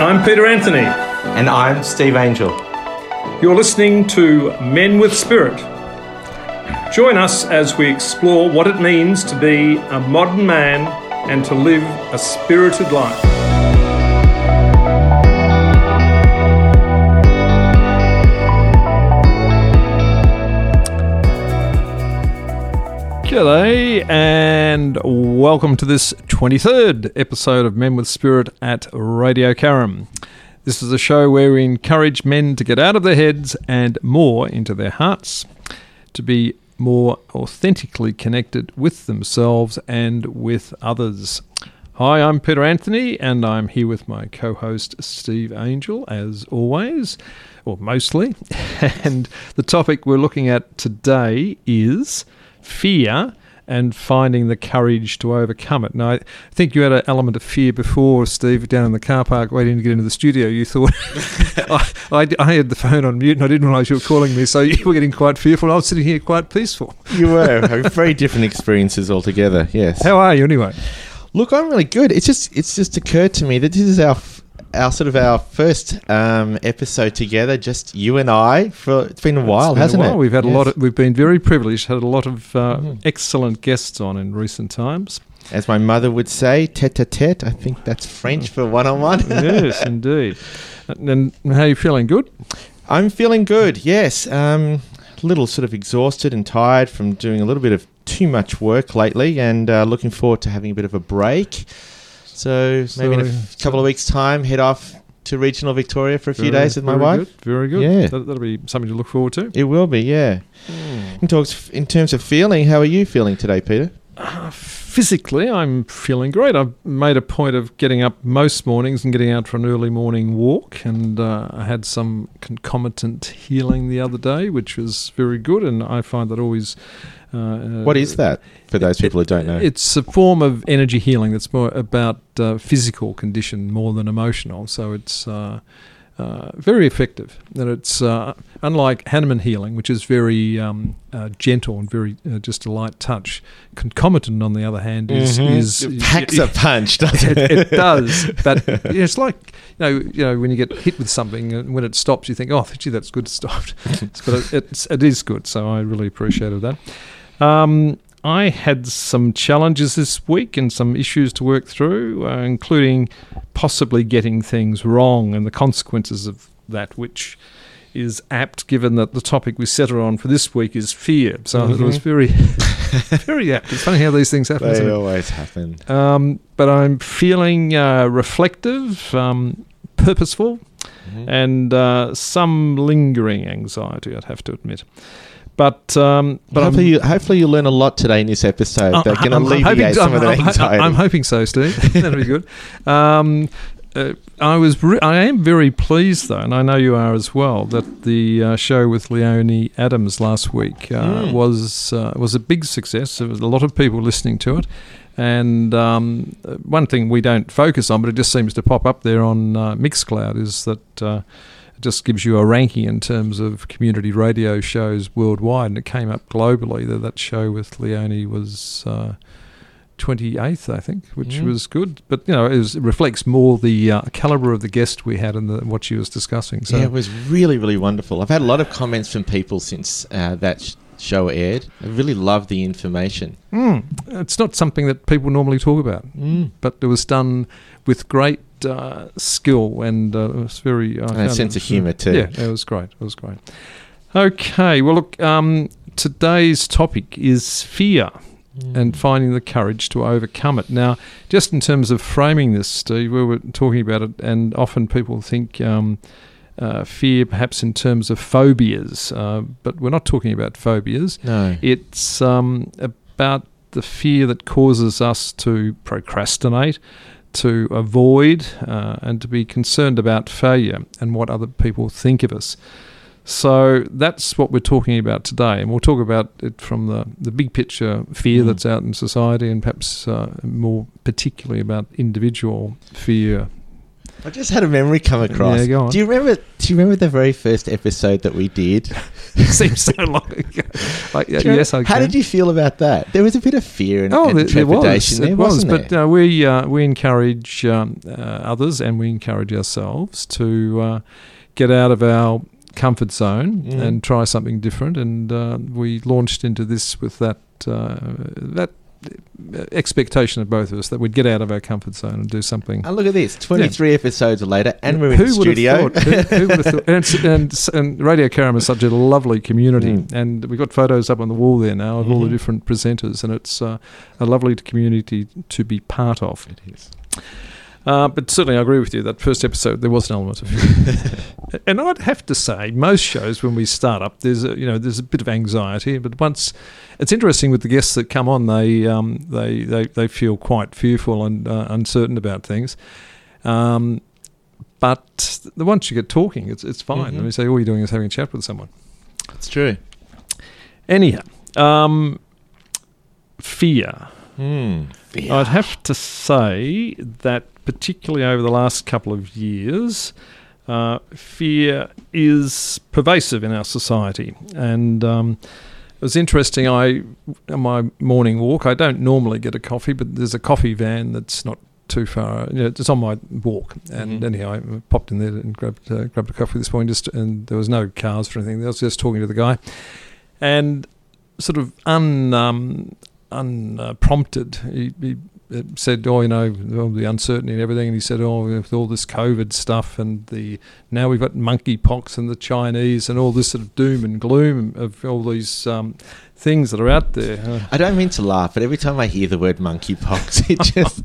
I'm Peter Anthony. And I'm Steve Angel. You're listening to Men with Spirit. Join us as we explore what it means to be a modern man and to live a spirited life. G'day and welcome to this 23rd episode of Men with Spirit at Radio Caram. This is a show where we encourage men to get out of their heads and more into their hearts, to be more authentically connected with themselves and with others. Hi, I'm Peter Anthony, and I'm here with my co host Steve Angel, as always, or mostly. And the topic we're looking at today is fear and finding the courage to overcome it. Now, I think you had an element of fear before, Steve, down in the car park waiting to get into the studio. You thought, I, I, I, had the phone on mute and I didn't realise you were calling me, so you were getting quite fearful. I was sitting here quite peaceful. You were. very different experiences altogether, yes. How are you anyway? Look, I'm really good. It's just it's just occurred to me that this is our our sort of our first um, episode together, just you and I. For it's been a while, been hasn't a while. it? We've had yes. a lot. Of, we've been very privileged. Had a lot of uh, mm. excellent guests on in recent times. As my mother would say, tete-a-tete. I think that's French for one-on-one. yes, indeed. And how are you feeling? Good. I'm feeling good. Yes. Um, a little sort of exhausted and tired from doing a little bit of too much work lately, and uh, looking forward to having a bit of a break. So, so maybe in a f- couple of weeks' time, head off to regional Victoria for a few days with my wife. Good, very good. Yeah, that, will be something to look forward to. It will be. Yeah. Mm. In talks in terms of feeling, how are you feeling today, Peter? Uh, physically, I'm feeling great. I've made a point of getting up most mornings and getting out for an early morning walk, and uh, I had some concomitant healing the other day, which was very good. And I find that always uh, what is that for those it, people who don't know? It's a form of energy healing that's more about uh, physical condition more than emotional. So it's uh, uh very effective. And it's uh, unlike Hahnemann healing, which is very um, uh, gentle and very just a light touch. Concomitant, on the other hand, is, mm-hmm. is it packs a punch, doesn't it? it, it does, but it's like you know, you know, when you get hit with something and when it stops, you think, "Oh, gee, that's good. It stopped." but it's, it is good. So I really appreciated that. Um, I had some challenges this week and some issues to work through, uh, including possibly getting things wrong and the consequences of that, which is apt given that the topic we settled on for this week is fear. So mm-hmm. it was very, very apt. It's funny how these things happen. They always happen. Um, but I'm feeling uh, reflective, um, purposeful, mm-hmm. and uh, some lingering anxiety, I'd have to admit. But um, but hopefully, you, hopefully you learn a lot today in this episode uh, that can I'm alleviate some I'm, of the anxiety. I'm hoping so, Steve. That'll be good. Um, uh, I was re- I am very pleased though, and I know you are as well, that the uh, show with Leonie Adams last week uh, mm. was uh, was a big success. There was a lot of people listening to it, and um, one thing we don't focus on, but it just seems to pop up there on uh, Mixcloud, is that uh, just gives you a ranking in terms of community radio shows worldwide, and it came up globally that that show with Leonie was uh, 28th, I think, which mm. was good. But you know, it, was, it reflects more the uh, caliber of the guest we had and the, what she was discussing. So yeah, it was really, really wonderful. I've had a lot of comments from people since uh, that. Sh- show aired. I really love the information. Mm. It's not something that people normally talk about, mm. but it was done with great uh, skill and uh, it was very and a sense of humour too. Yeah, it was great. It was great. Okay, well look, um, today's topic is fear. Mm. And finding the courage to overcome it. Now, just in terms of framing this, Steve, we were talking about it, and often people think um, uh, fear perhaps in terms of phobias, uh, but we're not talking about phobias. No. It's um, about the fear that causes us to procrastinate, to avoid uh, and to be concerned about failure and what other people think of us. So that's what we're talking about today, and we'll talk about it from the, the big picture fear mm. that's out in society, and perhaps uh, more particularly about individual fear I just had a memory come across. Yeah, go on. Do you remember? Do you remember the very first episode that we did? seems so long ago. Like, yes, I How can. did you feel about that? There was a bit of fear and, Oh, and there, there was. trepidation there, It was, but uh, we uh, we encourage um, uh, others and we encourage ourselves to uh, get out of our comfort zone Mm. and try something different. And uh, we launched into this with that uh, that expectation of both of us that we'd get out of our comfort zone and do something. And look at this, 23 episodes later, and we're in Who the would have studio. thought- who, who would have thought? And, and, and Radio Karam is such a lovely community, Mm. and we've got photos up on the wall there now of all the Mhm. different presenters, and it's uh, a lovely community to be part of. It is. Uh, but certainly, I agree with you. That first episode, there was an element of fear, and I'd have to say, most shows when we start up, there's a, you know there's a bit of anxiety. But once it's interesting with the guests that come on, they um, they, they they feel quite fearful and uh, uncertain about things. Um, but the once you get talking, it's it's fine. Mhm. And we say all you're doing is having a chat with someone. That's true. Anyhow, um, fear. Hmm. I'd have to say that, particularly over the last couple of years, uh, fear is pervasive in our society. And um, it was interesting. I, on my morning walk, I don't normally get a coffee, but there's a coffee van that's not too far. You know, it's on my walk, and Mhm. anyhow, I popped in there and grabbed uh, grabbed a coffee this morning. Just and there was no cars or anything. I was just talking to the guy, and sort of un um, unprompted, he, he said, "Oh, you know, the uncertainty and everything." And he said, "Oh, with all this COVID stuff and the now we've got monkeypox and the Chinese and all this sort of doom and gloom of all these um, things that are out there." I don't mean to laugh, but every time I hear the word monkeypox, it just.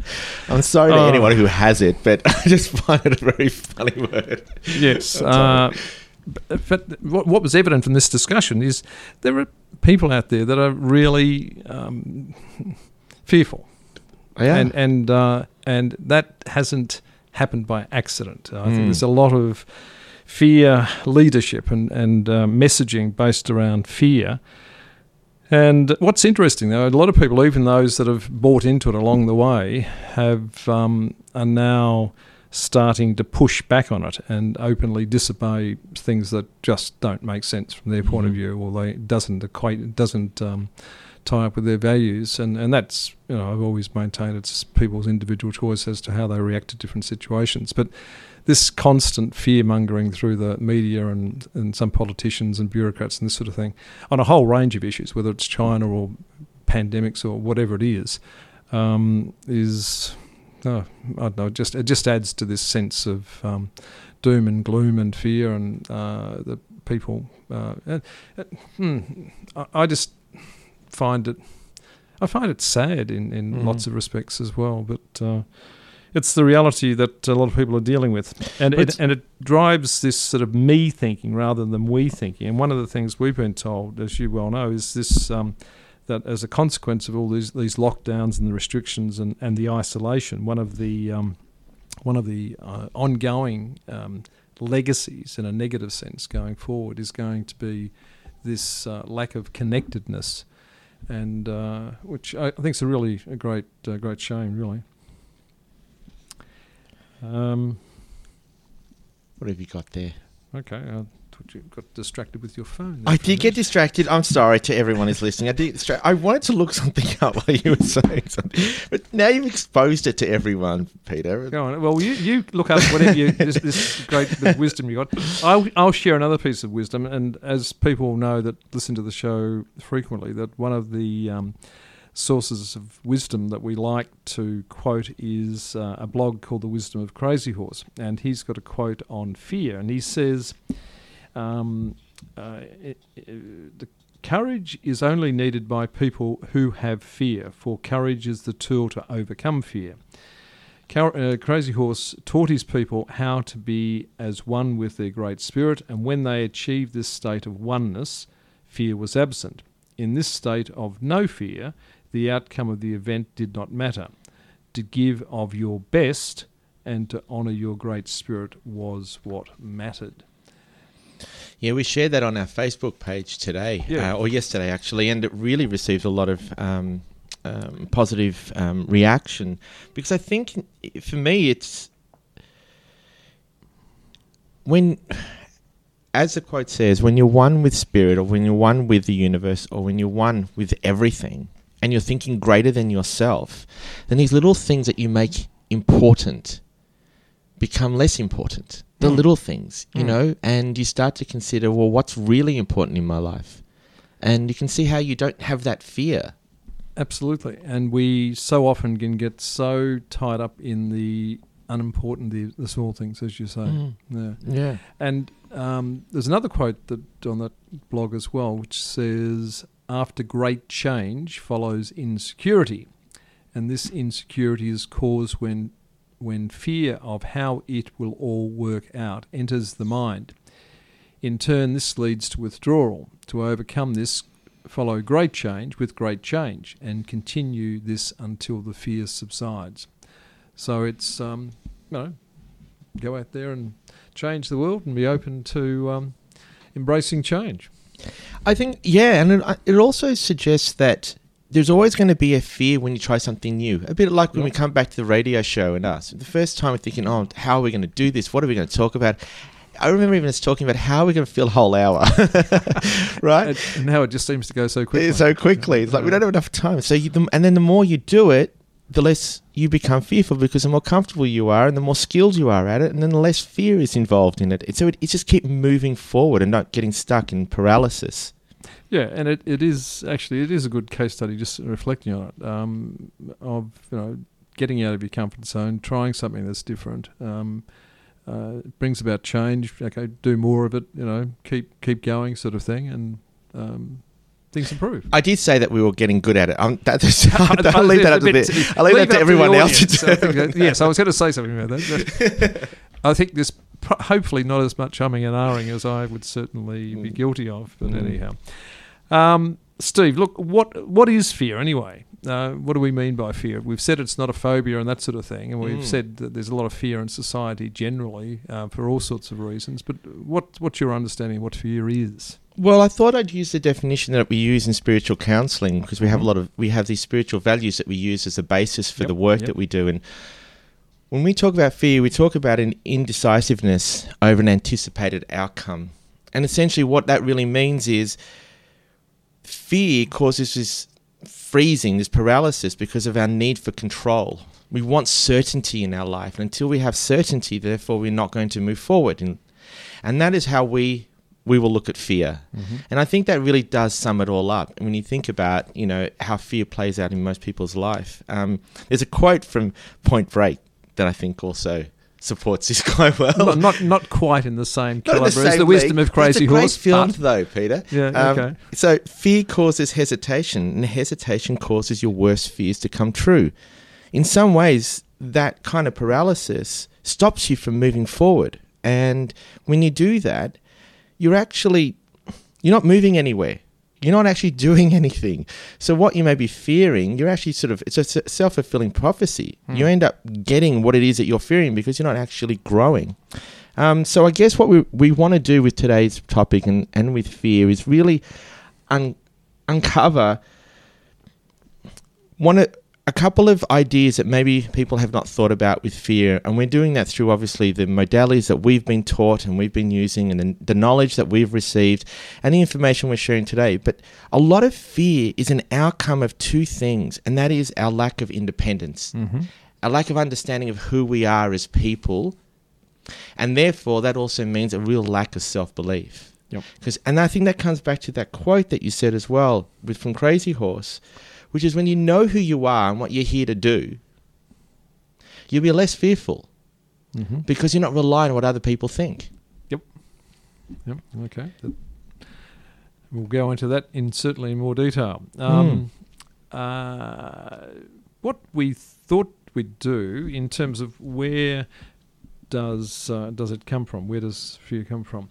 I'm sorry to Oh. anyone who has it, but I just find it a very funny word. yes. Uh, but, but what, what was evident from this discussion is there are people out there that are really um, fearful. Yeah. and and uh, and that hasn't happened by accident. I think Mm. there's a lot of fear leadership and and uh, messaging based around fear. And what's interesting, though, a lot of people, even those that have bought into it along the way, have um, are now starting to push back on it and openly disobey things that just don't make sense from their point of Mhm. view, or they doesn't equate, doesn't um, tie up with their values, and and that's you know I've always maintained it's people's individual choice as to how they react to different situations, but this constant fear mongering through the media and, and some politicians and bureaucrats and this sort of thing on a whole range of issues, whether it's China or pandemics or whatever it is, um, is oh, I don't know. Just it just adds to this sense of um, doom and gloom and fear, and uh, the people. Uh, uh, uh, hmm, I, I just find it. I find it sad in, in Mhm. lots of respects as well, but uh, it's the reality that a lot of people are dealing with, and But it, and it drives this sort of me thinking rather than we thinking. And one of the things we've been told, as you well know, is this um, that as a consequence of all these these lockdowns and the restrictions and, and the isolation, one of the um, one of the uh, ongoing um, legacies in a negative sense going forward is going to be this uh, lack of connectedness, and uh, which I, I think is a really a great uh, great shame, really. Um, what have you got there? okay, I thought you got distracted with your phone. I did get distracted. I'm sorry to everyone who's listening. I did. Distra- I wanted to look something up while you were saying something, but now you've exposed it to everyone, Peter. Go on. Well, you, you look up whatever you this, this great bit wisdom you got. I'll I'll share another piece of wisdom, and as people know that listen to the show frequently, that one of the um, sources of wisdom that we like to quote is uh, a blog called The Wisdom of Crazy Horse, and he's got a quote on fear, and he says, um, uh, it, it, "The courage is only needed by people who have fear, for courage is the tool to overcome fear." Car- uh, Crazy Horse taught his people how to be as one with their great spirit, and when they achieved this state of oneness, fear was absent. In this state of no fear, the outcome of the event did not matter. To give of your best and to honour your great spirit was what mattered. Yeah, we shared that on our Facebook page today, Yeah. uh, or yesterday actually, and it really received a lot of um, um, positive um, reaction because I think for me it's when, as the quote says, when you're one with spirit, or when you're one with the universe, or when you're one with everything, and you're thinking greater than yourself, then these little things that you make important become less important. The Mm. little things, you Mm. know, and you start to consider, well, what's really important in my life? And you can see how you don't have that fear. Absolutely. And we so often can get so tied up in the unimportant, the, the small things, as you say. Mm. Yeah. Yeah. And um, there's another quote that on that blog as well, which says, "After great change follows insecurity, and this insecurity is caused when when fear of how it will all work out enters the mind. In turn, this leads to withdrawal. To overcome this, follow great change with great change, and continue this until the fear subsides. So it's um, you know, go out there and change the world and be open to um, embracing change. I think, yeah, and it, it also suggests that there's always going to be a fear when you try something new. A bit like when we come back to the radio show and us. The first time we're thinking, oh, how are we going to do this? What are we going to talk about? I remember even us talking about how are we going to fill a whole hour, right? And, now it just seems to go so quickly. so quickly. It's like we don't have enough time. So, you, the, and then the more you do it, the less you become fearful because the more comfortable you are and the more skilled you are at it, and then the less fear is involved in it. So it, it just keep moving forward and not getting stuck in paralysis. Yeah, and it, it is actually it is a good case study just reflecting on it um, of you know getting out of your comfort zone, trying something that's different. Um, uh, it brings about change. Okay, do more of it. You know, keep keep going, sort of thing, and um, things improve. I did say that we were getting good at it. That, I'll leave that up to bit- I'll leave that to everyone the else to. I that- yes, I was going to say something about that. I think there's hopefully not as much humming and ahhing as I would certainly be Mm. guilty of. But Mm. anyhow, um, Steve, look, what what is fear anyway? Uh, what do we mean by fear? We've said it's not a phobia and that sort of thing, and we've Mm. said that there's a lot of fear in society generally uh, for all sorts of reasons. But what what's your understanding of what fear is? Well, I thought I'd use the definition that we use in spiritual counselling because we have a Mhm. lot of we have these spiritual values that we use as a basis for Yep, the work yep. that we do. And when we talk about fear, we talk about an indecisiveness over an anticipated outcome. And essentially, what that really means is fear causes this freezing, this paralysis because of our need for control. We want certainty in our life, and until we have certainty, therefore, we're not going to move forward. And, and that is how we we will look at fear. And I think that really does sum it all up. When you think about, you know, how fear plays out in most people's life, um, there's a quote from Point Break that I think also supports this guy well. not, not not quite in the same caliber as the wisdom league. of Crazy it's a great Horse. film, but- though, Peter. yeah, Um, okay. So fear causes hesitation, and hesitation causes your worst fears to come true. In some ways, that kind of paralysis stops you from moving forward. And when you do that, you're actually you're not moving anywhere. You're not actually doing anything. So what you may be fearing, you're actually sort of it's a self fulfilling prophecy. Hmm. You end up getting what it is that you're fearing because you're not actually growing. Um, so I guess what we we want to do with today's topic and, and with fear is really un- uncover one of- a couple of ideas that maybe people have not thought about with fear, and we're doing that through obviously the modalities that we've been taught and we've been using, and the, the knowledge that we've received, and the information we're sharing today. But a lot of fear is an outcome of two things, and that is our lack of independence, Mm-hmm. a lack of understanding of who we are as people, and therefore that also means a real lack of self belief. Yep. Because, and I think that comes back to that quote that you said as well, with from Crazy Horse, which is when you know who you are and what you're here to do, you'll be less fearful Mm-hmm. because you're not relying on what other people think. Yep. Yep. Okay. We'll go into that in certainly more detail. Um, uh, what we thought we'd do in terms of where does uh, does it come from? Where does fear come from?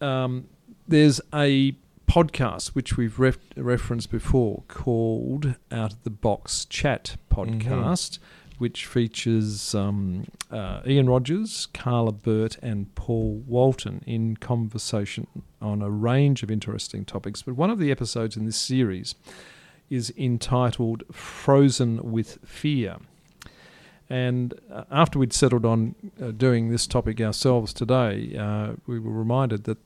Um, there's a podcast which we've ref- referenced before called Out of the Box Chat podcast, which features um, uh, Ian Rogers, Carla Burt, and Paul Walton in conversation on a range of interesting topics. But one of the episodes in this series is entitled Frozen with Fear. And uh, after we'd settled on uh, doing this topic ourselves today, uh, we were reminded that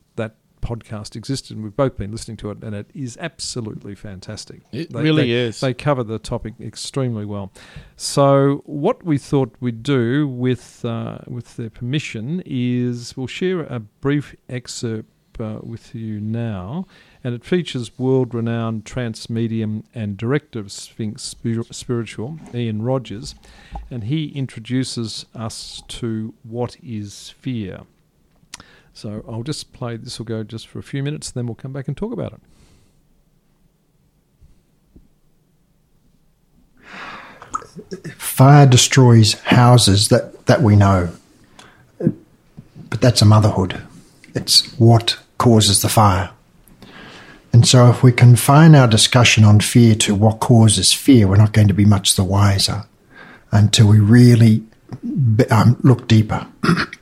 podcast existed and we've both been listening to it and it is absolutely fantastic. It they, really they, is. They cover the topic extremely well. So what we thought we'd do with uh, with their permission is we'll share a brief excerpt uh, with you now and it features world renowned trance medium and director of Sphinx Spiritual, Ian Rogers, and he introduces us to what is fear. So I'll just play this, will go just for a few minutes, and then we'll come back and talk about it. Fire destroys houses that, that we know, but that's a motherhood. It's what causes the fire. And so, if we confine our discussion on fear to what causes fear, we're not going to be much the wiser until we really um, look deeper.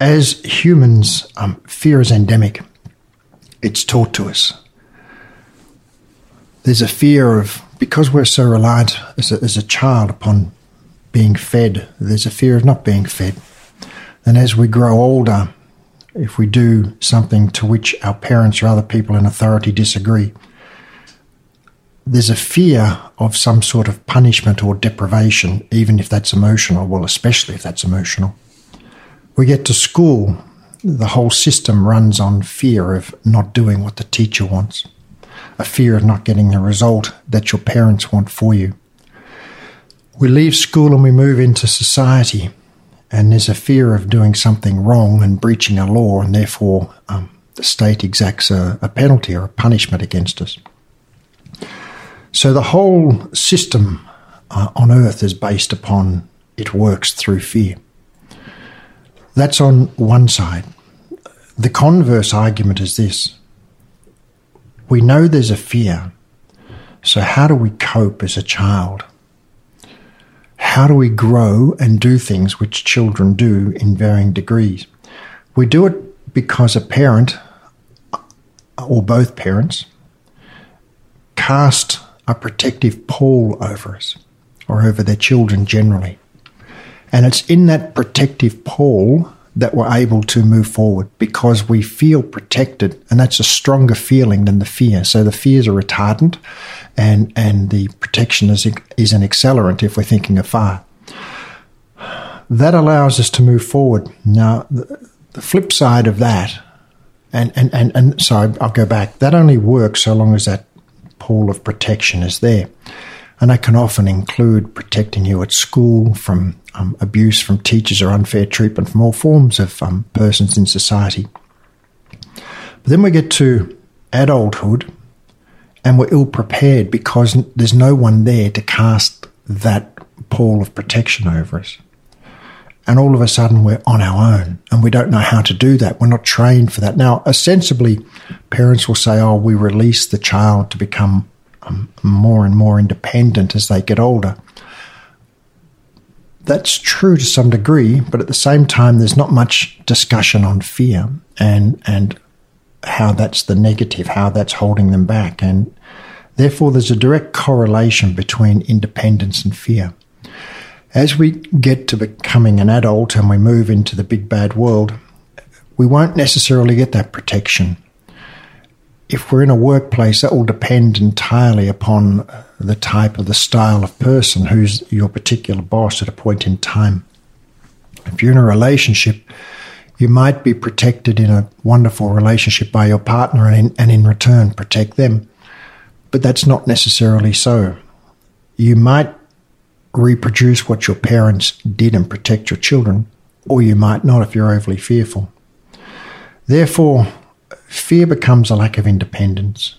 As humans, um, fear is endemic. It's taught to us. There's a fear of, because we're so reliant as a, as a child upon being fed, there's a fear of not being fed. And as we grow older, if we do something to which our parents or other people in authority disagree. There's a fear of some sort of punishment or deprivation, even if that's emotional, well, especially if that's emotional. We get to school, the whole system runs on fear of not doing what the teacher wants, a fear of not getting the result that your parents want for you. We leave school and we move into society and there's a fear of doing something wrong and breaching a law, and therefore um, the state exacts a, a penalty or a punishment against us. So the whole system uh, on earth is based upon it works through fear. That's on one side. The converse argument is this we know there's a fear, so how do we cope as a child? how do we grow and do things which children do in varying degrees? We do it because a parent, or both parents, cast a protective pall over us, or over their children generally. And it's in that protective pall that we're able to move forward because we feel protected, and that's a stronger feeling than the fear. So the fears are retardant, and and the protection is is an accelerant if we're thinking fire. That allows us to move forward. Now, the, the flip side of that, and and and and sorry, I'll go back. That only works so long as that pall of protection is there. And that can often include protecting you at school from um, abuse from teachers or unfair treatment from all forms of um, persons in society. But then we get to adulthood and we're ill prepared because there's no one there to cast that pall of protection over us. And all of a sudden we're on our own and we don't know how to do that. We're not trained for that. Now, ostensibly, parents will say, oh, we release the child to become more and more independent as they get older. That's true to some degree, but at the same time, there's not much discussion on fear and and how that's the negative, how that's holding them back, and therefore there's a direct correlation between independence and fear. As we get to becoming an adult and we move into the big bad world, we won't necessarily get that protection if we're in a workplace, that will depend entirely upon the type of the style of person who's your particular boss at a point in time. If you're in a relationship, you might be protected in a wonderful relationship by your partner and in, and in return protect them. But that's not necessarily so. You might reproduce what your parents did and protect your children, or you might not if you're overly fearful. Therefore, fear becomes a lack of independence.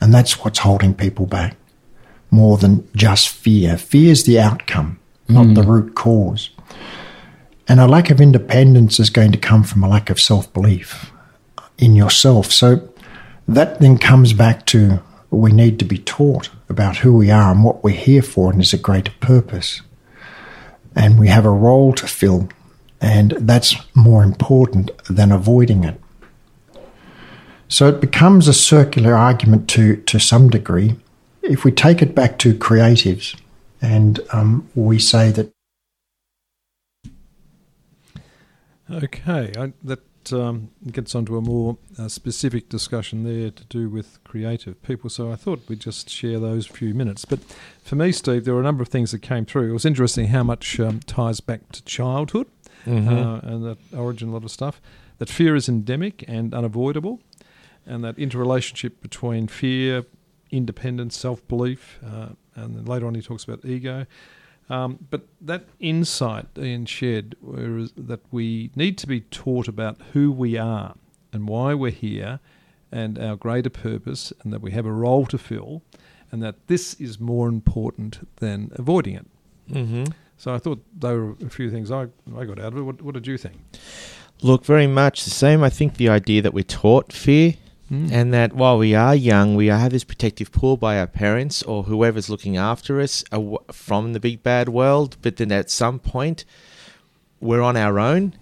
And that's what's holding people back more than just fear. Fear is the outcome, not mm. the root cause. And a lack of independence is going to come from a lack of self belief in yourself. So that then comes back to we need to be taught about who we are and what we're here for, and there's a greater purpose. And we have a role to fill, and that's more important than avoiding it. So it becomes a circular argument to, to some degree. If we take it back to creatives and um, we say that. Okay, I, that um, gets onto a more uh, specific discussion there to do with creative people. So I thought we'd just share those few minutes. But for me, Steve, there were a number of things that came through. It was interesting how much um, ties back to childhood mm-hmm. uh, and the origin, a lot of stuff. That fear is endemic and unavoidable and that interrelationship between fear, independence, self belief, uh, and then later on he talks about ego. Um, but that insight Ian shared whereas that we need to be taught about who we are and why we're here and our greater purpose, and that we have a role to fill, and that this is more important than avoiding it. Mm-hmm. So I thought there were a few things I, I got out of it. What, what did you think? Look, very much the same. I think the idea that we're taught fear. And that while we are young, we have this protective pull by our parents or whoever's looking after us from the big bad world. But then at some point, we're on our own,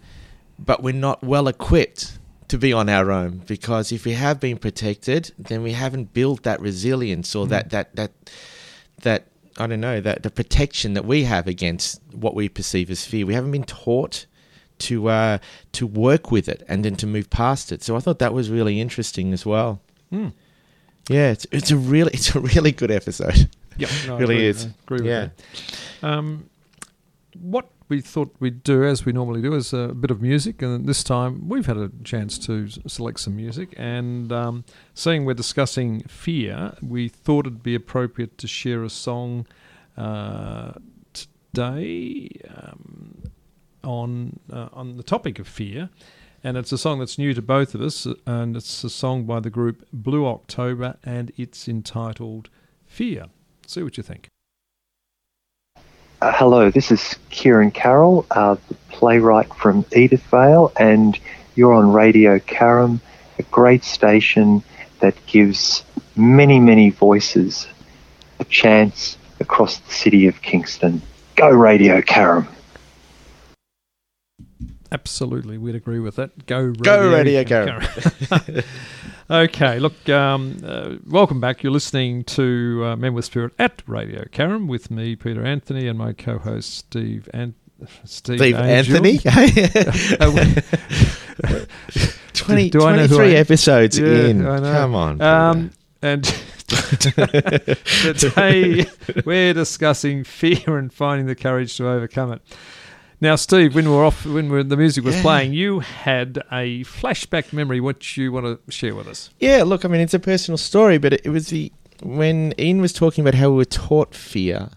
but we're not well equipped to be on our own because if we have been protected, then we haven't built that resilience or Mm. that that that that I don't know that the protection that we have against what we perceive as fear. We haven't been taught to uh, to work with it and then to move past it. So I thought that was really interesting as well. Mm. Yeah, it's it's a really it's a really good episode. Yeah, no, Really agree, is. I agree with Yeah. that. Um, what we thought we'd do, as we normally do, is a bit of music, and this time we've had a chance to select some music. And um, seeing we're discussing fear, we thought it'd be appropriate to share a song uh, today um, on uh, on the topic of fear. And it's a song that's new to both of us, and it's a song by the group Blue October, and it's entitled Fear. See what you think. Uh, hello, this is Kieran Carroll, uh, the playwright from Edithvale, and you're on Radio Caram, a great station that gives many, many voices a chance across the city of Kingston. Go Radio Caram. Absolutely, we'd agree with that. Go Radio, Go Radio Karen. okay, look, um, uh, welcome back. You're listening to uh, Men with Spirit at Radio Karen with me, Peter Anthony, and my co-host Steve and Steve, Steve Anthony. Uh, 20, Do who 23 I am? episodes Yeah, in. Come on. Um, and today we're discussing fear and finding the courage to overcome it. Now, Steve, when we're off, when we're, the music was Yeah. playing, you had a flashback memory. What you want to share with us? Yeah, look, I mean, it's a personal story, but it, it was the when Ian was talking about how we were taught fear.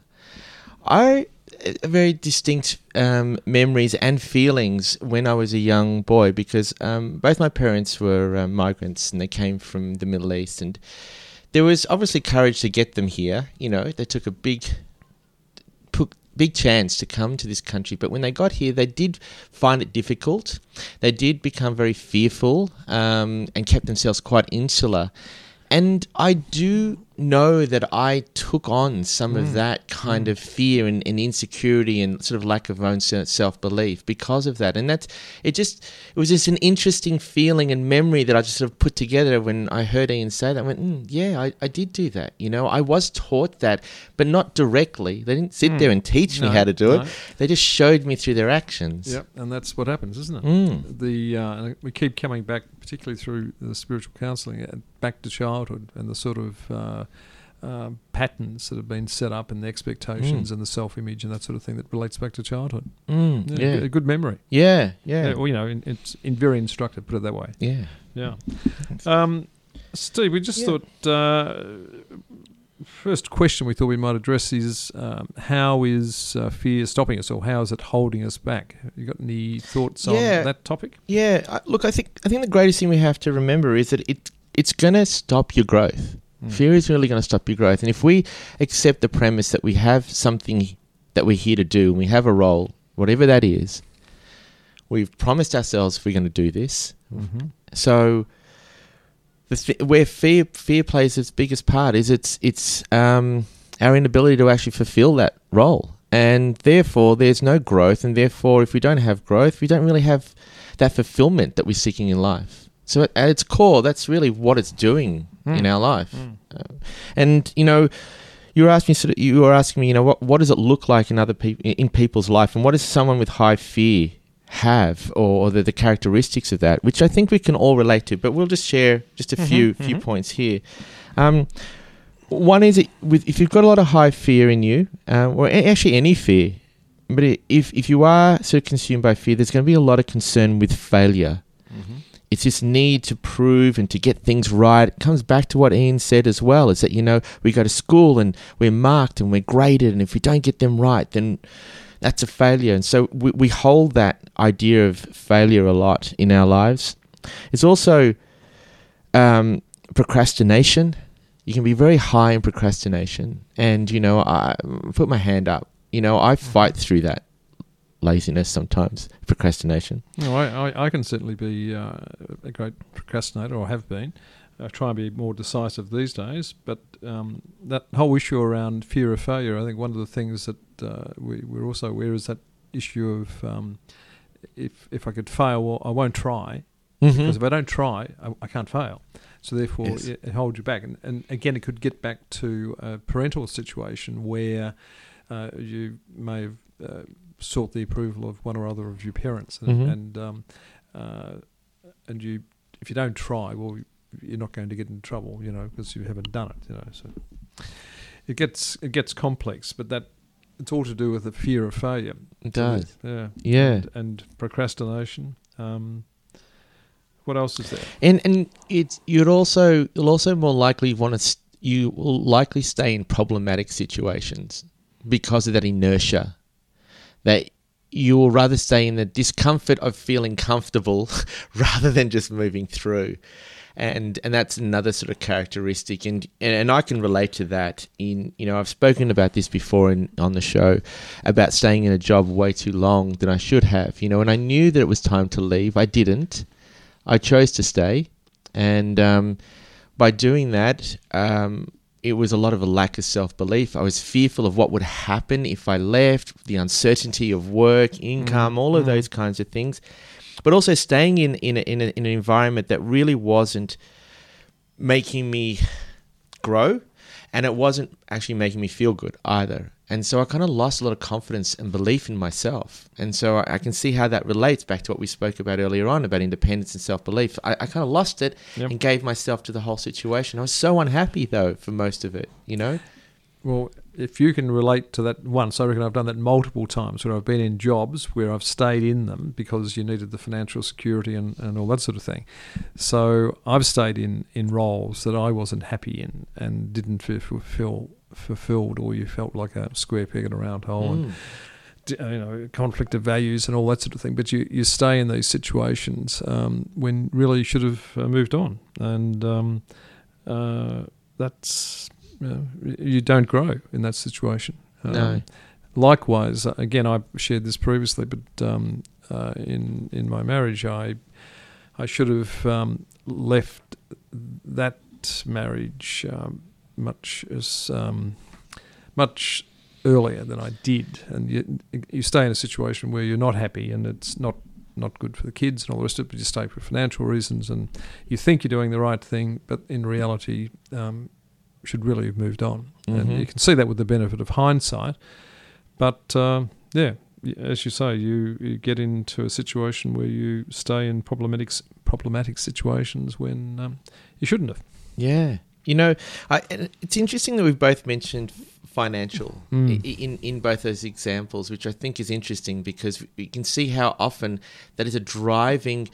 I uh, very distinct um, memories and feelings when I was a young boy because um, both my parents were uh, migrants and they came from the Middle East, and there was obviously courage to get them here. You know, they took a big, big chance to come to this country, but when they got here, they did find it difficult. They did become very fearful um, and kept themselves quite insular. And I do know that I took on some of that kind of fear and, and insecurity and sort of lack of own self belief because of that. And that's it. Just it was just an interesting feeling and memory that I just sort of put together when I heard Ian say that. I went, mm, yeah, I, I did do that. You know, I was taught that, but not directly. They didn't sit there and teach me No, how to do no. it. They just showed me through their actions. Yep, and that's what happens, isn't it? Mm. The uh, we keep coming back, particularly through the spiritual counselling, uh, back to childhood and the sort of uh, um, patterns that have been set up and the expectations Mm. and the self-image and that sort of thing that relates back to childhood. Mm, Yeah, yeah. a good memory. Yeah, yeah, Yeah, well, you know, in, it's in very instructive. Put it that way. yeah. Yeah. Um, Steve, we just Yeah. thought uh, first question we thought we might address is um, how is uh, fear stopping us, or how is it holding us back? You got any thoughts Yeah. on that topic? Yeah, look, I think I think the greatest thing we have to remember is that it it's gonna stop your growth. Mm. Fear is really going to stop your growth, and if we accept the premise that we have something that we're here to do, and we have a role, whatever that is, we've promised ourselves we're going to do this. Mm-hmm. So, th- where fear fear plays its biggest part is it's it's um, our inability to actually fulfill that role, and therefore there's no growth, and therefore if we don't have growth, we don't really have that fulfillment that we're seeking in life. So at, at its core, that's really what it's doing in Mm. our life, Uh, and you know. You were asking, sort of, you were asking me, you know, what what does it look like in other people in people's life, and what is someone with high fear have or, or the, the characteristics of that, which I think we can all relate to. But we'll just share just a Mhm, few few mhm. points here. Um, one is it, with if you've got a lot of high fear in you, um, or a- actually any fear, but if if you are so consumed by fear, there's going to be a lot of concern with failure. It's this need to prove and to get things right. It comes back to what Ian said as well is that, you know, we go to school and we're marked and we're graded, and if we don't get them right, then that's a failure. And so we, we hold that idea of failure a lot in our lives. It's also um, procrastination. You can be very high in procrastination. And, you know, I put my hand up. You know, I fight through that laziness sometimes, procrastination. No, I, I, I can certainly be uh, a great procrastinator, or have been. I try and be more decisive these days, but um, that whole issue around fear of failure, I think one of the things that uh, we, we're also aware is that issue of um, if if I could fail, well, I won't try because if I don't try, I, I can't fail. So therefore, Yes. it, it holds you back. And, and again, it could get back to a parental situation where uh, you may have uh, sought the approval of one or other of your parents, and, Mhm. and um, uh, and you if you don't try, well, you're not going to get in trouble, you know, because you haven't done it, you know. So it gets it gets complex, but that it's all to do with the fear of failure. It does. yeah, Yeah. and, and procrastination. Um, what else is there? And and it's you'd also you'll also more likely want to st- you will likely stay in problematic situations because of that inertia. That you will rather stay in the discomfort of feeling comfortable rather than just moving through. And and that's another sort of characteristic and, and and I can relate to that in you know I've spoken about this before in on the show about staying in a job way too long than I should have you know and I knew that it was time to leave I didn't I chose to stay, and um, by doing that, um, it was a lot of a lack of self belief. I was fearful of what would happen if I left, the uncertainty of work, income, all of Mm. those kinds of things. But also staying in in, a, in, a, in an environment that really wasn't making me grow, and it wasn't actually making me feel good either. And so I kind of lost a lot of confidence and belief in myself. And so I, I can see how that relates back to what we spoke about earlier on about independence and self belief. I, I kind of lost it Yep. and gave myself to the whole situation. I was so unhappy though for most of it, you know? Well, if you can relate to that once, I reckon I've done that multiple times where I've been in jobs where I've stayed in them because you needed the financial security and, and all that sort of thing. So I've stayed in, in roles that I wasn't happy in and didn't feel, feel fulfilled or you felt like a square peg in a round hole and Mm. d- uh, you know conflict of values and all that sort of thing. But you, you stay in these situations um, when really you should have uh, moved on, and um, uh, that's you, you don't grow in that situation. Um, No. Likewise, uh, again, I shared this previously, but um, uh, in in my marriage, I I should have um, left that marriage um, much as um, much earlier than I did, and you, you stay in a situation where you're not happy, and it's not not good for the kids and all the rest of it. But you stay for financial reasons, and you think you're doing the right thing, but in reality, um, should really have moved on. And Mhm. you can see that with the benefit of hindsight. But um, yeah, as you say, you, you get into a situation where you stay in problematic problematic situations when um, you shouldn't have. Yeah. You know, I, it's interesting that we've both mentioned financial Mm. in, in both those examples, which I think is interesting because we can see how often that is a driving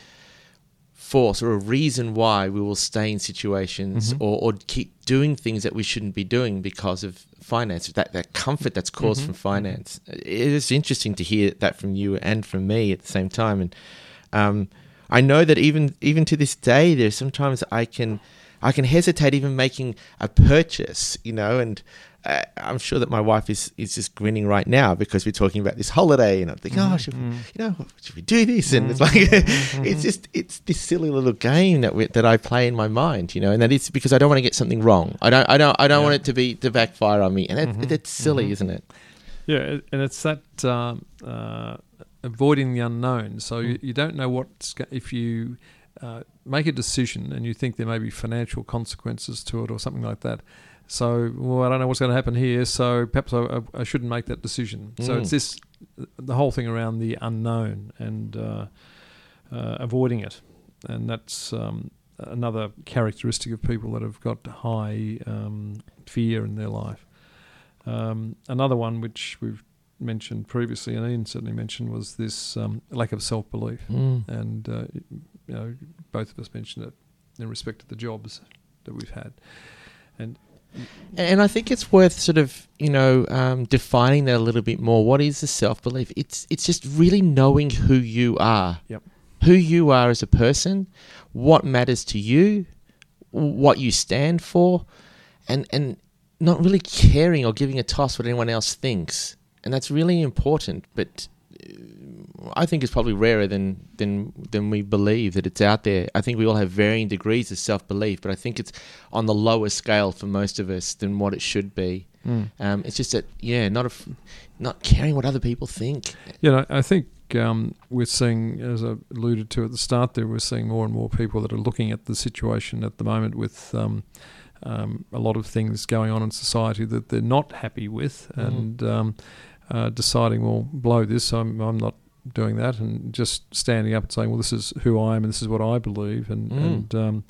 force or a reason why we will stay in situations Mhm. or, or keep doing things that we shouldn't be doing because of finance, that, that comfort that's caused Mhm. from finance. It is interesting to hear that from you and from me at the same time. And um, I know that even even to this day, there's sometimes I can I can hesitate even making a purchase, you know, and uh, I'm sure that my wife is is just grinning right now because we're talking about this holiday, and I'm thinking, oh, should we, Mm. you know, should we do this? And it's like it's just it's this silly little game that we, that I play in my mind, you know, and that is because I don't want to get something wrong. I don't I don't I don't Yeah. want it to be to backfire on me, and that, Mhm. that's silly, isn't it? Yeah, and it's that um, uh, avoiding the unknown. So you, you don't know what's go- if you uh, make a decision and you think there may be financial consequences to it or something like that. So well, I don't know what's going to happen here. So perhaps I, I, shouldn't make that decision. So Mm. it's this the whole thing around the unknown and uh, uh, avoiding it, and that's um, another characteristic of people that have got high um, fear in their life. Um, another one which we've mentioned previously, and Ian certainly mentioned, was this um, lack of self belief. Mm. And uh, you know, both of us mentioned it in respect to the jobs that we've had. And And I think it's worth sort of you know um, defining that a little bit more. What is the self belief? It's it's just really knowing who you are. Yep. Who you are as a person, what matters to you, what you stand for, and and not really caring or giving a toss what anyone else thinks. And that's really important. But uh, I think it's probably rarer than than than we believe that it's out there. I think we all have varying degrees of self belief, but I think it's on the lower scale for most of us than what it should be. Um, it's just that yeah, not a not caring what other people think. you know, I think um, we're seeing, as I alluded to at the start, there we're seeing more and more people that are looking at the situation at the moment with um, um, a lot of things going on in society that they're not happy with, Mhm. and um, uh, deciding, well, blow this, I'm I'm not doing that, and just standing up and saying, well, this is who I am, and this is what I believe, and Mm. and um,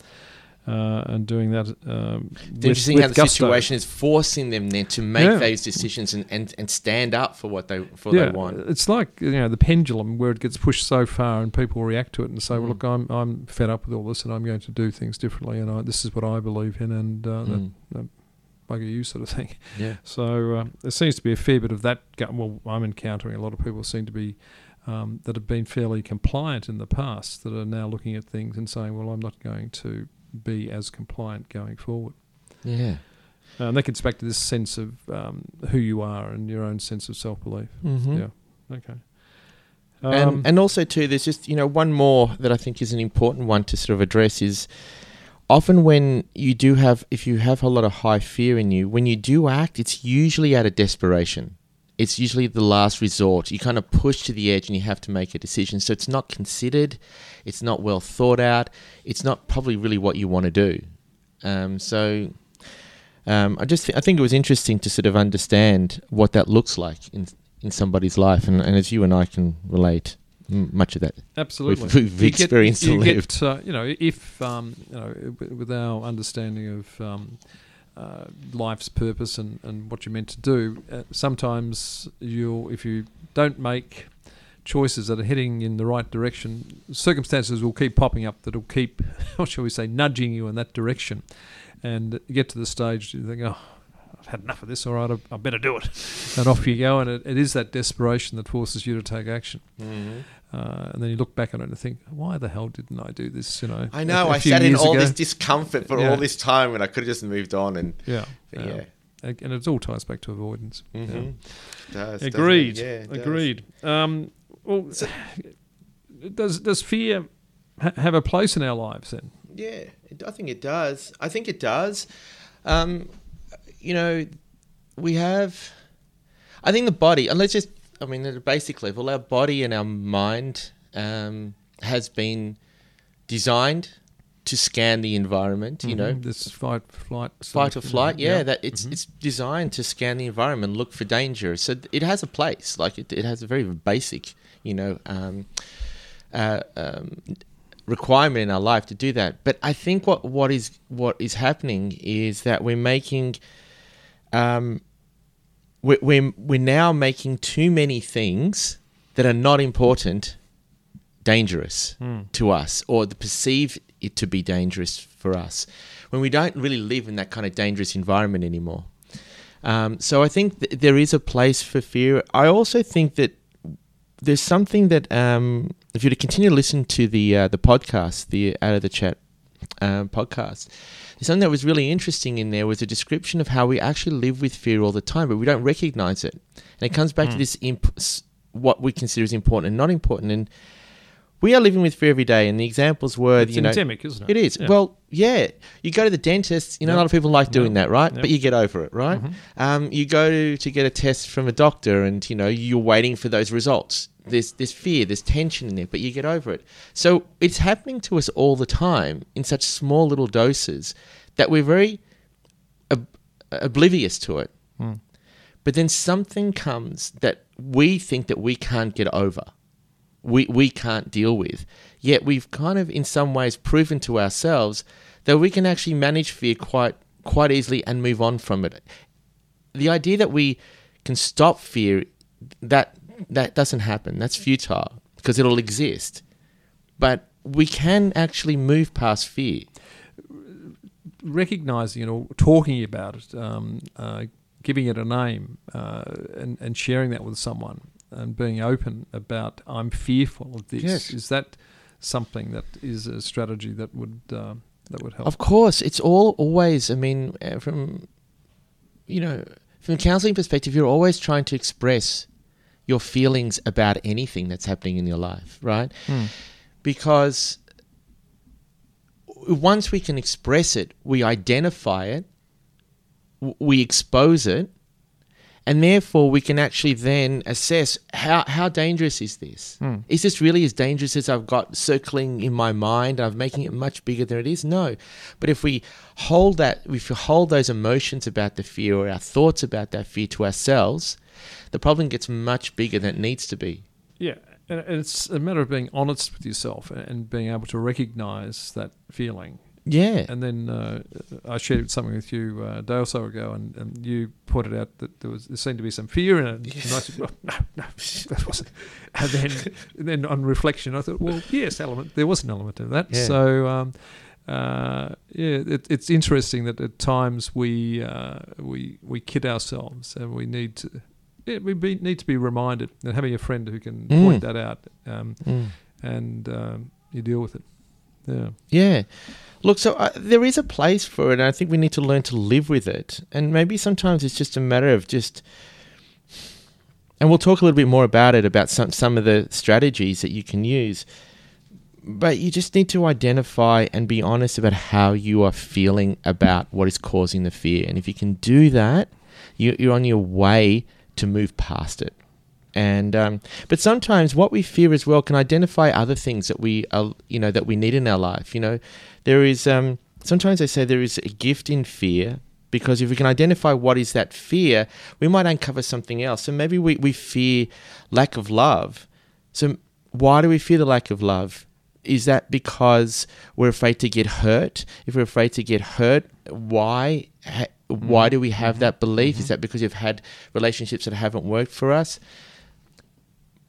uh, and doing that. Um, with- interesting with how the gusto. situation is forcing them then to make Yeah. those decisions and, and, and stand up for what they for they want. It's like you know the pendulum where it gets pushed so far and people react to it and say, "Well, Mm. look, I'm I'm fed up with all this and I'm going to do things differently and I, this is what I believe in and uh, Mm. that bugger you sort of thing." Yeah. So uh, there seems to be a fair bit of that. Well, I'm encountering a lot of people seem to be um, that have been fairly compliant in the past that are now looking at things and saying, "Well, I'm not going to be as compliant going forward." Yeah. Uh, and that gets back to this sense of um, who you are and your own sense of self belief. Mm-hmm. Yeah. Okay. Um, and and also too, there's just you know one more that I think is an important one to sort of address is often when you do have if you have a lot of high fear in you, when you do act, it's usually out of desperation. It's usually the last resort. You kind of push to the edge and you have to make a decision. So it's not considered, it's not well thought out, it's not probably really what you want to do. Um, so um, I just th- I think it was interesting to sort of understand what that looks like in in somebody's life, and, and as you and I can relate, m- much of that. Absolutely, We've- we've You get- you and get, lived. uh, you know, if um, you know, with our understanding of um, uh, life's purpose and, and what you're meant to do, uh, sometimes you'll if you don't make choices that are heading in the right direction, circumstances will keep popping up that'll keep, what shall we say, nudging you in that direction, and you get to the stage you think, oh. I've had enough of this. All right, I, better do it, and off you go. And it, it is that desperation that forces you to take action. Uh, and then you look back on it and think, why the hell didn't I do this? You know, I know. a I few sat in all ago. this discomfort for Yeah. all this time when I could have just moved on. And Yeah, yeah. yeah, And and it all ties back to avoidance. Yeah. Mhm. Does? Agreed. Yeah, it does. Agreed. Um, well, does does fear ha- have a place in our lives then? Yeah, I think it does. I think it does. Um, you know, we have. I think the body, and let's just, I mean, at a basic level, our body and our mind um, has been designed to scan the environment. You know, this fight, flight, fight or flight. Yeah, that it's it's designed to scan the environment, look for danger. So it has a place. Like it, it has a very basic, you know, um, uh, um, requirement in our life to do that. But I think what what is what is happening is that we're making, um, we're we're, we're now making too many things that are not important dangerous to us or the perceive it to be dangerous for us when we don't really live in that kind of dangerous environment anymore. Um, so I think th- there is a place for fear. I also think that there's something that um, if you to continue to listen to the uh, the podcast, the out of the chat um, podcast, something that was really interesting in there was a description of how we actually live with fear all the time, but we don't recognize it, and it comes back to hmm. this imp- what we consider as important and not important, and we are living with fear every day. And the examples were, It's you know, endemic, isn't it? it is. Yeah. Well, yeah. You go to the dentist. You know, Yep. a lot of people like doing Yep. that, right? Yep. But you get over it, right? Um, you go to, to get a test from a doctor, and you know you're waiting for those results. There's there's fear, there's tension in there, but you get over it. So it's happening to us all the time in such small little doses that we're very ob- oblivious to it. but then something comes that we think that we can't get over. We we can't deal with. Yet we've kind of in some ways proven to ourselves that we can actually manage fear quite quite easily and move on from it. The idea that we can stop fear that that doesn't happen. That's futile because it'll exist. But we can actually move past fear. Recognizing it or talking about it, um, uh, giving it a name, uh, and, and sharing that with someone, and being open about I'm fearful of this. Yes. Is that something that is a strategy that would uh, that would help? Of course, it's all always. I mean, uh, from you know, from a counselling perspective, you're always trying to express your feelings about anything that's happening in your life, right? Hmm. Because once we can express it, we identify it, we expose it, and therefore we can actually then assess how, how dangerous is this? Hmm. Is this really as dangerous as I've got circling in my mind? I'm making it much bigger than it is? No. But if we hold that, if we hold those emotions about the fear or our thoughts about that fear to ourselves, the problem gets much bigger than it needs to be. Yeah, and it's a matter of being honest with yourself and- and being able to recognize that feeling. Yeah. And then uh, I shared something with you uh, a day or so ago, and, and you pointed out that there was there seemed to be some fear in it. And I said, well, no, no, that wasn't. And then, and then on reflection, I thought, well, yes, element there was an element of that. Yeah. So. Um, uh, yeah, it, it's interesting that at times we uh, we we kid ourselves, and we need to yeah, we be, need to be reminded, and having a friend who can Mm. point that out, um, Mm. and um, you deal with it. Yeah. Yeah. Look, so uh, there is a place for it, and I think we need to learn to live with it. And maybe sometimes it's just a matter of just. And we'll talk a little bit more about it, about some, some of the strategies that you can use. But you just need to identify and be honest about how you are feeling about what is causing the fear. And if you can do that, you, you're on your way to move past it. And um, but sometimes what we fear as well can identify other things that we are, you know, that we need in our life. You know, there is um, sometimes they say there is a gift in fear because if we can identify what is that fear, we might uncover something else. So maybe we, we fear lack of love. So why do we fear the lack of love? Is that because we're afraid to get hurt? If we're afraid to get hurt, why? Ha- why do we have that belief? Is that because you've had relationships that haven't worked for us?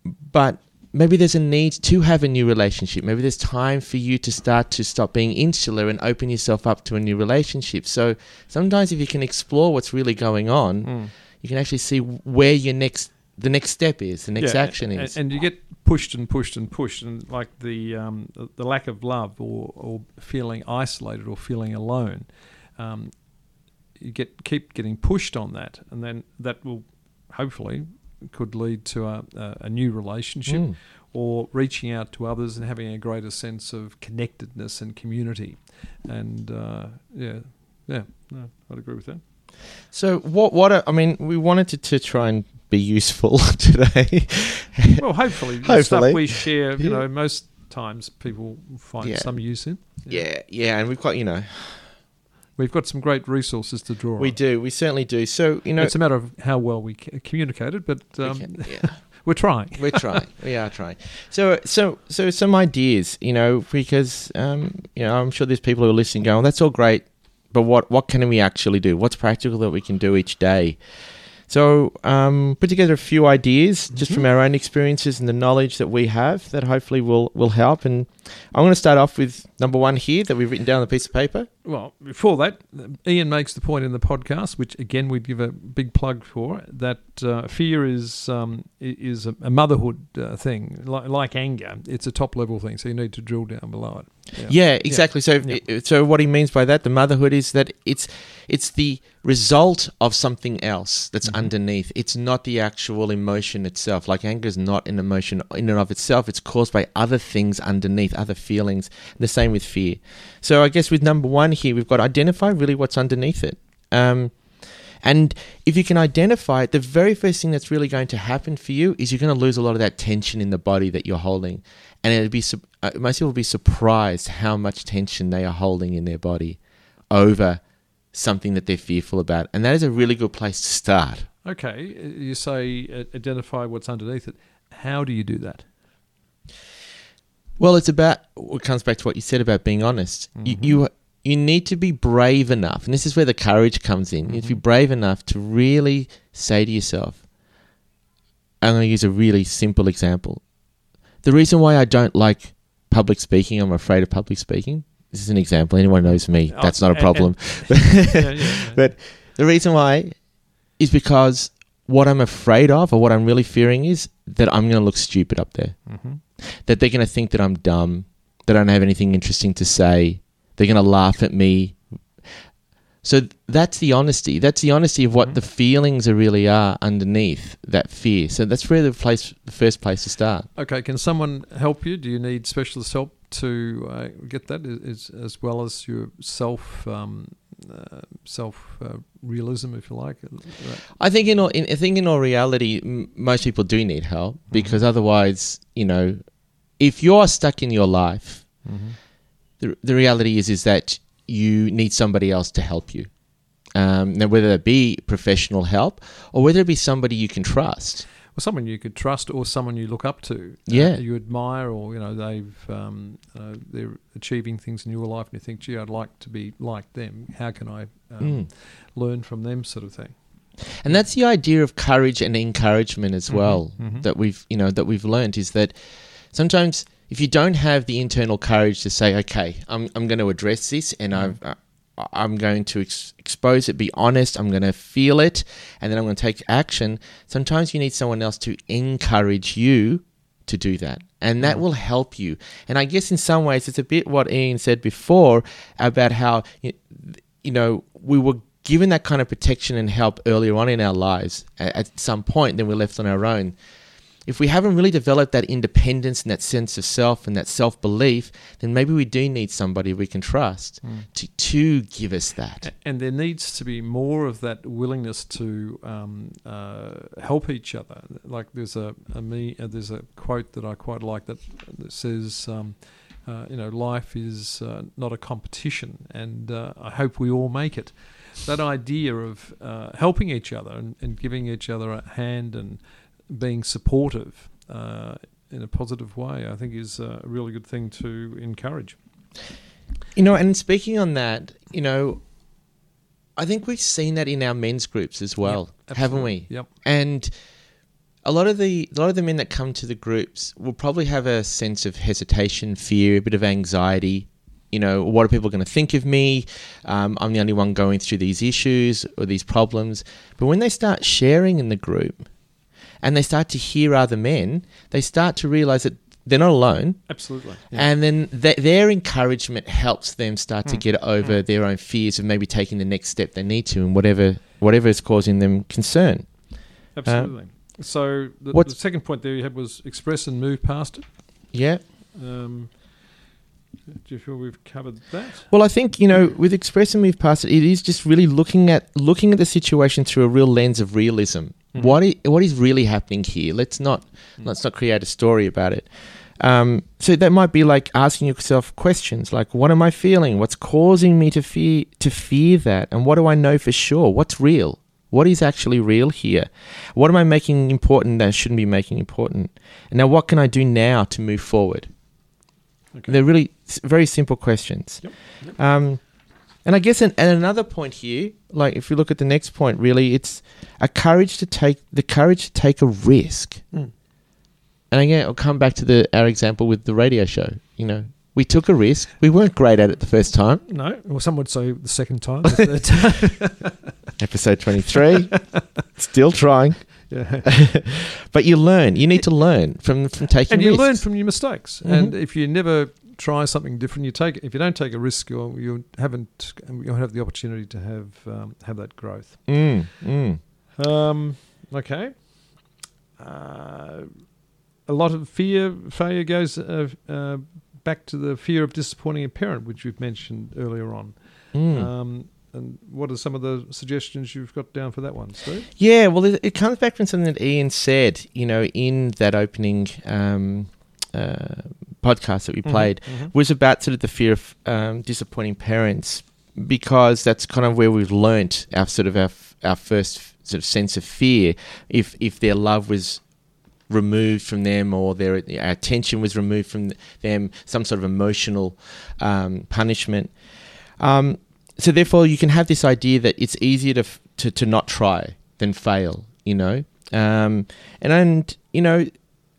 but maybe there's a need to have a new relationship. Maybe there's time for you to start to stop being insular and open yourself up to a new relationship. So sometimes if you can explore what's really going on, Mm. you can actually see where your next the next step is, the next Yeah, action is. And you get pushed and pushed and pushed, and like the um, the- the lack of love or, or feeling isolated or feeling alone, um, you get keep getting pushed on that, and then that will hopefully could lead to a, a, a new relationship Mm. or reaching out to others and having a greater sense of connectedness and community, and uh, yeah, yeah, no, I'd agree with that. So what? What? Are, I mean, we wanted to, to try and be useful today. Well, hopefully, the stuff Hopefully. we share, you Yeah. know, most times people find Yeah. some use in. yeah, yeah, and we've got you know We've got some great resources to draw on. we on. do, we certainly do. So you know, it's a matter of how well we communicated, but we um, can- yeah. we're trying. We're trying. we are trying. So, so, so, some ideas, you know, because um, you know, I'm sure there's people who are listening, going, "That's all great, but what what can we actually do? What's practical that we can do each day?" So, um, put together a few ideas just from our own experiences and the knowledge that we have that hopefully will will help. And I'm going to start off with number one here that we've written down on a piece of paper. Well, before that, Ian makes the point in the podcast, which again we'd give a big plug for, that uh, fear is um, is a, a motherhood uh, thing, like, like anger. It's a top level thing, so you need to drill down below it. Yeah, exactly. So, Yeah. so what he means by that, the motherhood is that it's it's the result of something else that's Mm-hmm. underneath. It's not the actual emotion itself. Like anger is not an emotion in and of itself. It's caused by other things underneath, other feelings. The same with fear. So, I guess with number one here, we've got to identify really what's underneath it. Um, and if you can identify it, the very first thing that's really going to happen for you is you're going to lose a lot of that tension in the body that you're holding. And it'd be uh, most people will be surprised how much tension they are holding in their body over something that they're fearful about. And that is a really good place to start. Okay, you say uh, identify what's underneath it. How do you do that? Well, it's about it comes back to what you said about being honest. You, you you need to be brave enough, and this is where the courage comes in. You need to be brave enough to really say to yourself, I'm going to use a really simple example. The reason why I don't like public speaking, I'm afraid of public speaking. This is an example. Anyone knows me, Oh, that's not a and- problem. Yeah, yeah, yeah. But the reason why is because what I'm afraid of or what I'm really fearing is that I'm going to look stupid up there. Mhm. That they're going to think that I'm dumb, I don't have anything interesting to say. They're going to laugh at me. So that's the honesty. That's the honesty of what the feelings are really are underneath that fear. So that's where the place, the first place to start. Okay, can someone help you? Do you need specialist help to uh, get that, as, as well as your self um, uh, self uh, realism, if you like? Uh, I think in all, in, I think in all reality, m- most people do need help because otherwise, you know, if you're stuck in your life, the, the reality is is that you need somebody else to help you. Um, now, whether it be professional help or whether it be somebody you can trust. Well, someone you could trust, or someone you look up to, uh, Yeah. you admire, or you know they've um, uh, they're achieving things in your life, and you think, "Gee, I'd like to be like them. How can I um, Mm. learn from them?" Sort of thing. And that's the idea of courage and encouragement as well mhm. that we've you know that we've learned is that sometimes if you don't have the internal courage to say, okay, I'm I'm going to address this and I've. Uh, I'm going to ex- expose it, be honest. I'm going to feel it, and then I'm going to take action. Sometimes you need someone else to encourage you to do that, and that will help you. And I guess in some ways, it's a bit what Ian said before about how you know we were given that kind of protection and help earlier on in our lives at some point, then we're left on our own. If we haven't really developed that independence and that sense of self and that self belief, then maybe we do need somebody we can trust to, to give us that. And there needs to be more of that willingness to um, uh, help each other. Like there's a, a me, uh, there's a quote that I quite like that, that says, um, uh, you know, life is uh, not a competition, and uh, I hope we all make it. That idea of uh, helping each other and, and giving each other a hand and being supportive uh, in a positive way, I think, is a really good thing to encourage. You know, and speaking on that, you know, I think we've seen that in our men's groups as well, Yep, haven't we? Yep. And a lot of the a lot of the men that come to the groups will probably have a sense of hesitation, fear, a bit of anxiety. You know, what are people going to think of me? Um, I'm the only one going through these issues or these problems. But when they start sharing in the group, and they start to hear other men, they start to realize that they're not alone. Absolutely. And then th- their encouragement helps them start Hmm. to get over their own fears of maybe taking the next step they need to, and whatever whatever is causing them concern. Absolutely. so the, the second point there you had was express and move past it. Yeah. Um, do you feel we've covered that? Well, I think you know, with express and move past it, it is just really looking at looking at the situation through a real lens of realism. Mhm. What i- what is really happening here? Let's not let's not create a story about it. Um, so that might be like asking yourself questions like, "What am I feeling? What's causing me to fear to fear that? And what do I know for sure? What's real? What is actually real here? What am I making important that I shouldn't be making important? And now, what can I do now to move forward?" Okay. They're really s- very simple questions. Yep, Um, and I guess an, and another point here, like if you look at the next point, really, it's a courage to take the courage to take a risk. Mm. And again, I'll come back to the our example with the radio show. You know, we took a risk. We weren't great at it the first time. No, well, some would say the second time. the third time. Episode twenty three, still trying. yeah. But you learn. You need to learn from from taking. And you learn from your mistakes. Mhm. And if you never try something different, you take. If you don't take a risk, you you haven't. You don't have the opportunity to have um, have that growth. Mm, mm. Um, okay. Uh, a lot of fear, failure goes uh, uh, back to the fear of disappointing a parent, which you've mentioned earlier on. Mm. Um, and what are some of the suggestions you've got down for that one, Steve? Yeah, well, it, it comes back from something that Ian said, you know, in that opening um, uh, podcast that we played, was about sort of the fear of um, disappointing parents, because that's kind of where we've learnt our sort of our, our first sort of sense of fear if if their love was removed from them or their attention was removed from them, some sort of emotional um, punishment. Um, so therefore, you can have this idea that it's easier to, to, to not try than fail, you know? Um, and, and, you know,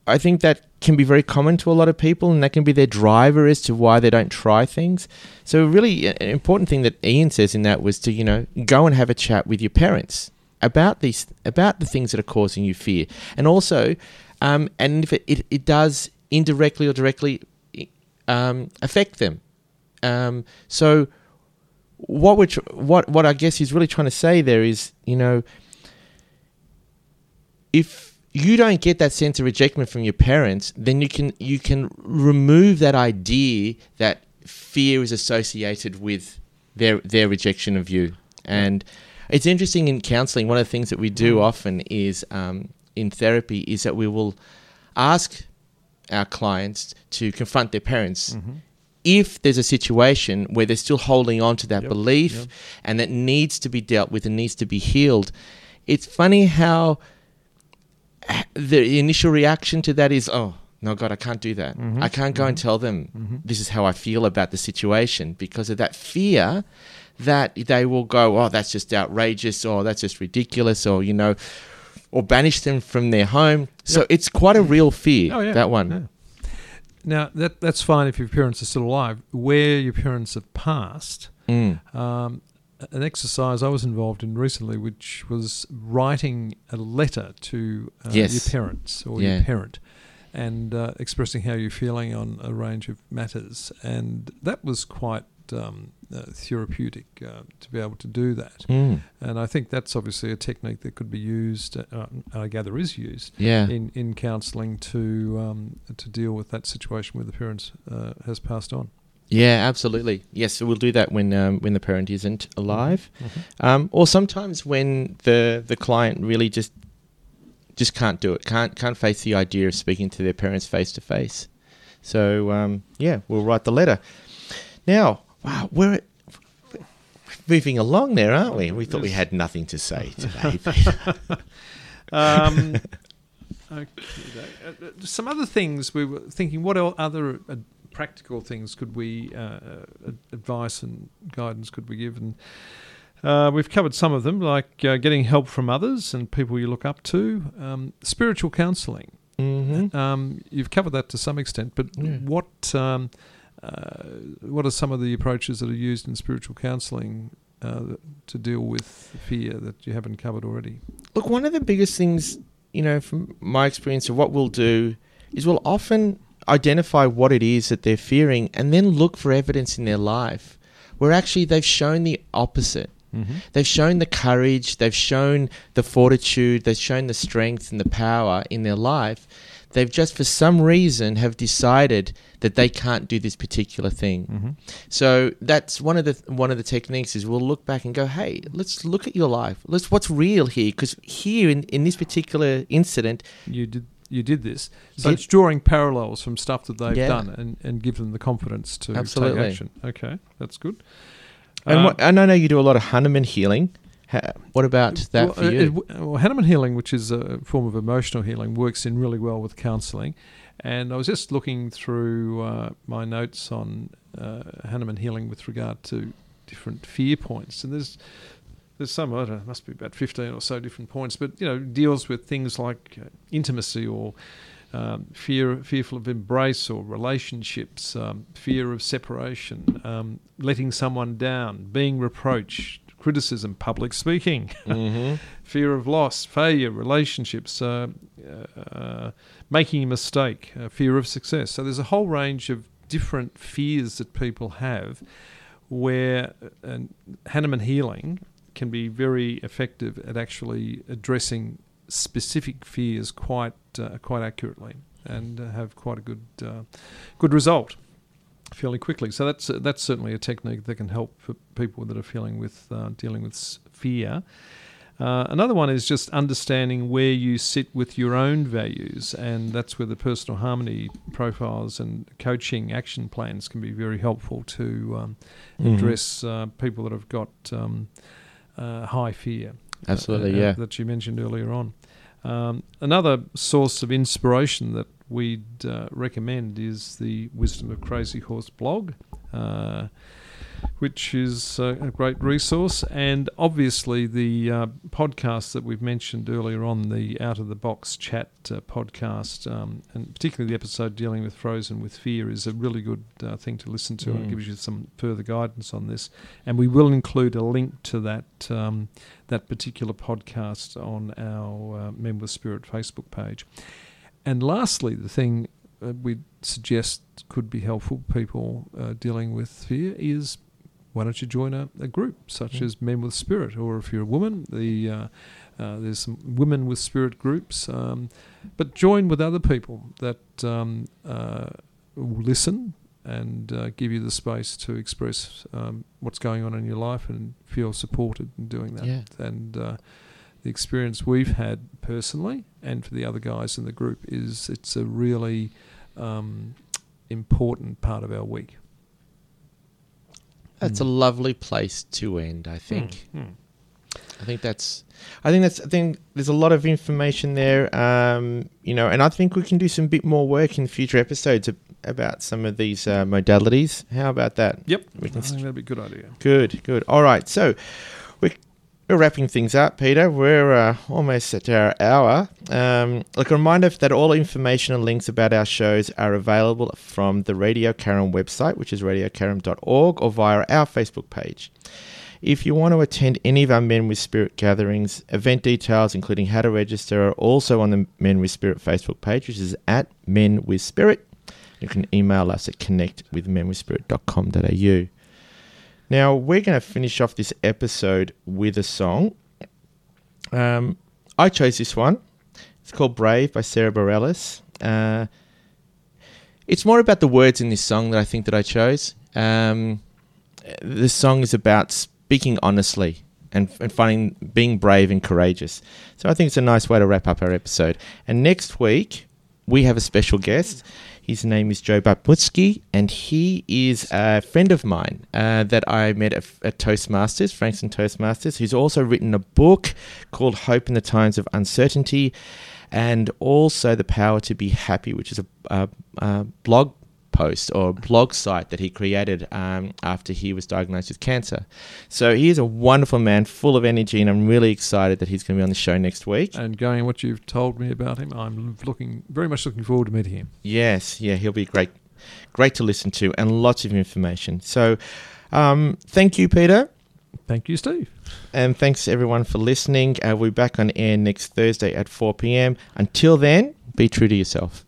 I think that can be very common to a lot of people, and that can be their driver as to why they don't try things. So, really, an important thing that Ian says in that was to, you know, go and have a chat with your parents about these, about the things that are causing you fear, and also, um, and if it, it, it, does indirectly or directly um, affect them. Um, so, what which what what I guess he's really trying to say there is, you know, if you don't get that sense of rejection from your parents, then you can you can remove that idea that fear is associated with their their rejection of you. And it's interesting in counselling. One of the things that we do mm. often is um, in therapy is that we will ask our clients to confront their parents. Mm-hmm if there's a situation where they're still holding on to that yep, belief yep. and that needs to be dealt with and needs to be healed, it's funny how the initial reaction to that is, oh, no, God, I can't do that. Mm-hmm. I can't go mm-hmm. and tell them mm-hmm. this is how I feel about the situation because of that fear that they will go, oh, that's just outrageous or that's just ridiculous or, you know, or banish them from their home. So yep. it's quite a real fear, oh, yeah. that one. Yeah. Now that that's fine if your parents are still alive. Where your parents have passed, mm. um, an exercise I was involved in recently, which was writing a letter to uh, yes. your parents or yeah. your parent, and uh, expressing how you're feeling on a range of matters, and that was quite um, uh, therapeutic uh, to be able to do that. Mm. And I think that's obviously a technique that could be used, uh, I gather is used, yeah. in, in counselling to um, to deal with that situation where the parent uh, has passed on. Yeah, absolutely. Yes, we'll do that when um, when the parent isn't alive, mm-hmm. um, or sometimes when the the client really just just can't do it, can't can't face the idea of speaking to their parents face to face. So um, yeah, we'll write the letter. Now, Wow, we're moving along there, aren't we? We thought we had nothing to say today. um, okay. Uh, some other things we were thinking. What other uh, practical things could we uh, uh, advice and guidance could we give? And uh, we've covered some of them, like getting help from others and people you look up to. Um, spiritual counselling. Mm-hmm. Um, you've covered that to some extent, but yeah. what um, uh, what are some of the approaches that are used in spiritual counselling uh, to deal with fear that you haven't covered already? Look, one of the biggest things, you know, from my experience of what we'll do is we'll often identify what it is that they're fearing and then look for evidence in their life where actually they've shown the opposite. Mm-hmm. They've shown the courage, they've shown the fortitude, they've shown the strength and the power in their life They've just, for some reason, have decided that they can't do this particular thing. Mm-hmm. So that's one of the one of the techniques is we'll look back and go, hey, let's look at your life. Let's what's real here, because here in, in this particular incident, you did you did this. So did, it's drawing parallels from stuff that they've yeah. done and, and give them the confidence to Absolutely. take action. Okay, that's good. And, what, and I know you do a lot of Hanuman healing what about that well, for you? It, well, Hanuman healing, which is a form of emotional healing, works in really well with counselling. And I was just looking through uh, my notes on uh, Hanuman healing with regard to different fear points, and there's there's some I don't know, must be about fifteen or so different points, but you know deals with things like uh, intimacy or um, fear, fearful of embrace or relationships, um, fear of separation, um, letting someone down, being reproached, criticism, public speaking, mm-hmm. fear of loss, failure, relationships, uh, uh, making a mistake, uh, fear of success. So there's a whole range of different fears that people have where uh, Hanuman healing can be very effective at actually addressing specific fears quite uh, quite accurately and uh, have quite a good uh, good result fairly quickly. So that's uh, that's certainly a technique that can help for people that are feeling with uh, dealing with fear. Uh, another one is just understanding where you sit with your own values, and that's where the personal harmony profiles and coaching action plans can be very helpful to um, mm-hmm. address uh, people that have got um, uh, high fear. Absolutely, uh, yeah. that you mentioned earlier on. Um, another source of inspiration that we'd uh, recommend is the Wisdom of Crazy Horse blog. Which is uh, a great resource, and obviously the uh, podcast that we've mentioned earlier on, the Out of the Box Chat uh, podcast, um, and particularly the episode dealing with Frozen with Fear, is a really good uh, thing to listen to, and it Mm. gives you some further guidance on this. And we will include a link to that um, that particular podcast on our uh, Men with Spirit Facebook page. And lastly, the thing uh, we suggest could be helpful people uh, dealing with fear is why don't you join a, a group such Mm. as Men with Spirit, or if you're a woman, the uh, uh, there's some Women with Spirit groups, um, but join with other people that um, uh, will listen and uh, give you the space to express um, what's going on in your life and feel supported in doing that. Yeah. And uh, the experience we've had personally, and for the other guys in the group, is it's a really um, important part of our week. That's a lovely place to end, I think. Mm. I think that's. I think that's. I think there's a lot of information there. Um, you know, and I think we can do some bit more work in future episodes about some of these uh, modalities. How about that? Yep, We I think that'd be a good idea. good. Good. All right. So we're, we're wrapping things up, Peter. We're uh, almost at our hour. Um, like a reminder that all information and links about our shows are available from the Radio Karam website, which is radiokaram.org, or via our Facebook page. If you want to attend any of our Men with Spirit gatherings, event details, including how to register, are also on the Men with Spirit Facebook page, which is at Men with Spirit. You can email us at connectwithmenwithspirit.com.au. Now, we're going to finish off this episode with a song. Um, I chose this one. It's called Brave by Sara Bareilles. Uh, it's more about the words in this song that I think that I chose. Um, the song is about speaking honestly and, and finding being brave and courageous. So I think it's a nice way to wrap up our episode. And next week we have a special guest. His name is Joe Baputski, and he is a friend of mine uh, that I met at, at Toastmasters, Frankston Toastmasters, who's also written a book called Hope in the Times of Uncertainty, and also The Power to Be Happy, which is a, a, a blog post or blog site that he created um, after he was diagnosed with cancer. So he is a wonderful man, full of energy, and I'm really excited that he's going to be on the show next week. And going what you've told me about him, I'm looking very much looking forward to meeting him. Yes, yeah, he'll be great, great to listen to, and lots of information. So, um, thank you, Peter, Thank you, Steve. and thanks everyone for listening. Uh, we'll be back on air next Thursday at 4 p.m. Until then, be true to yourself.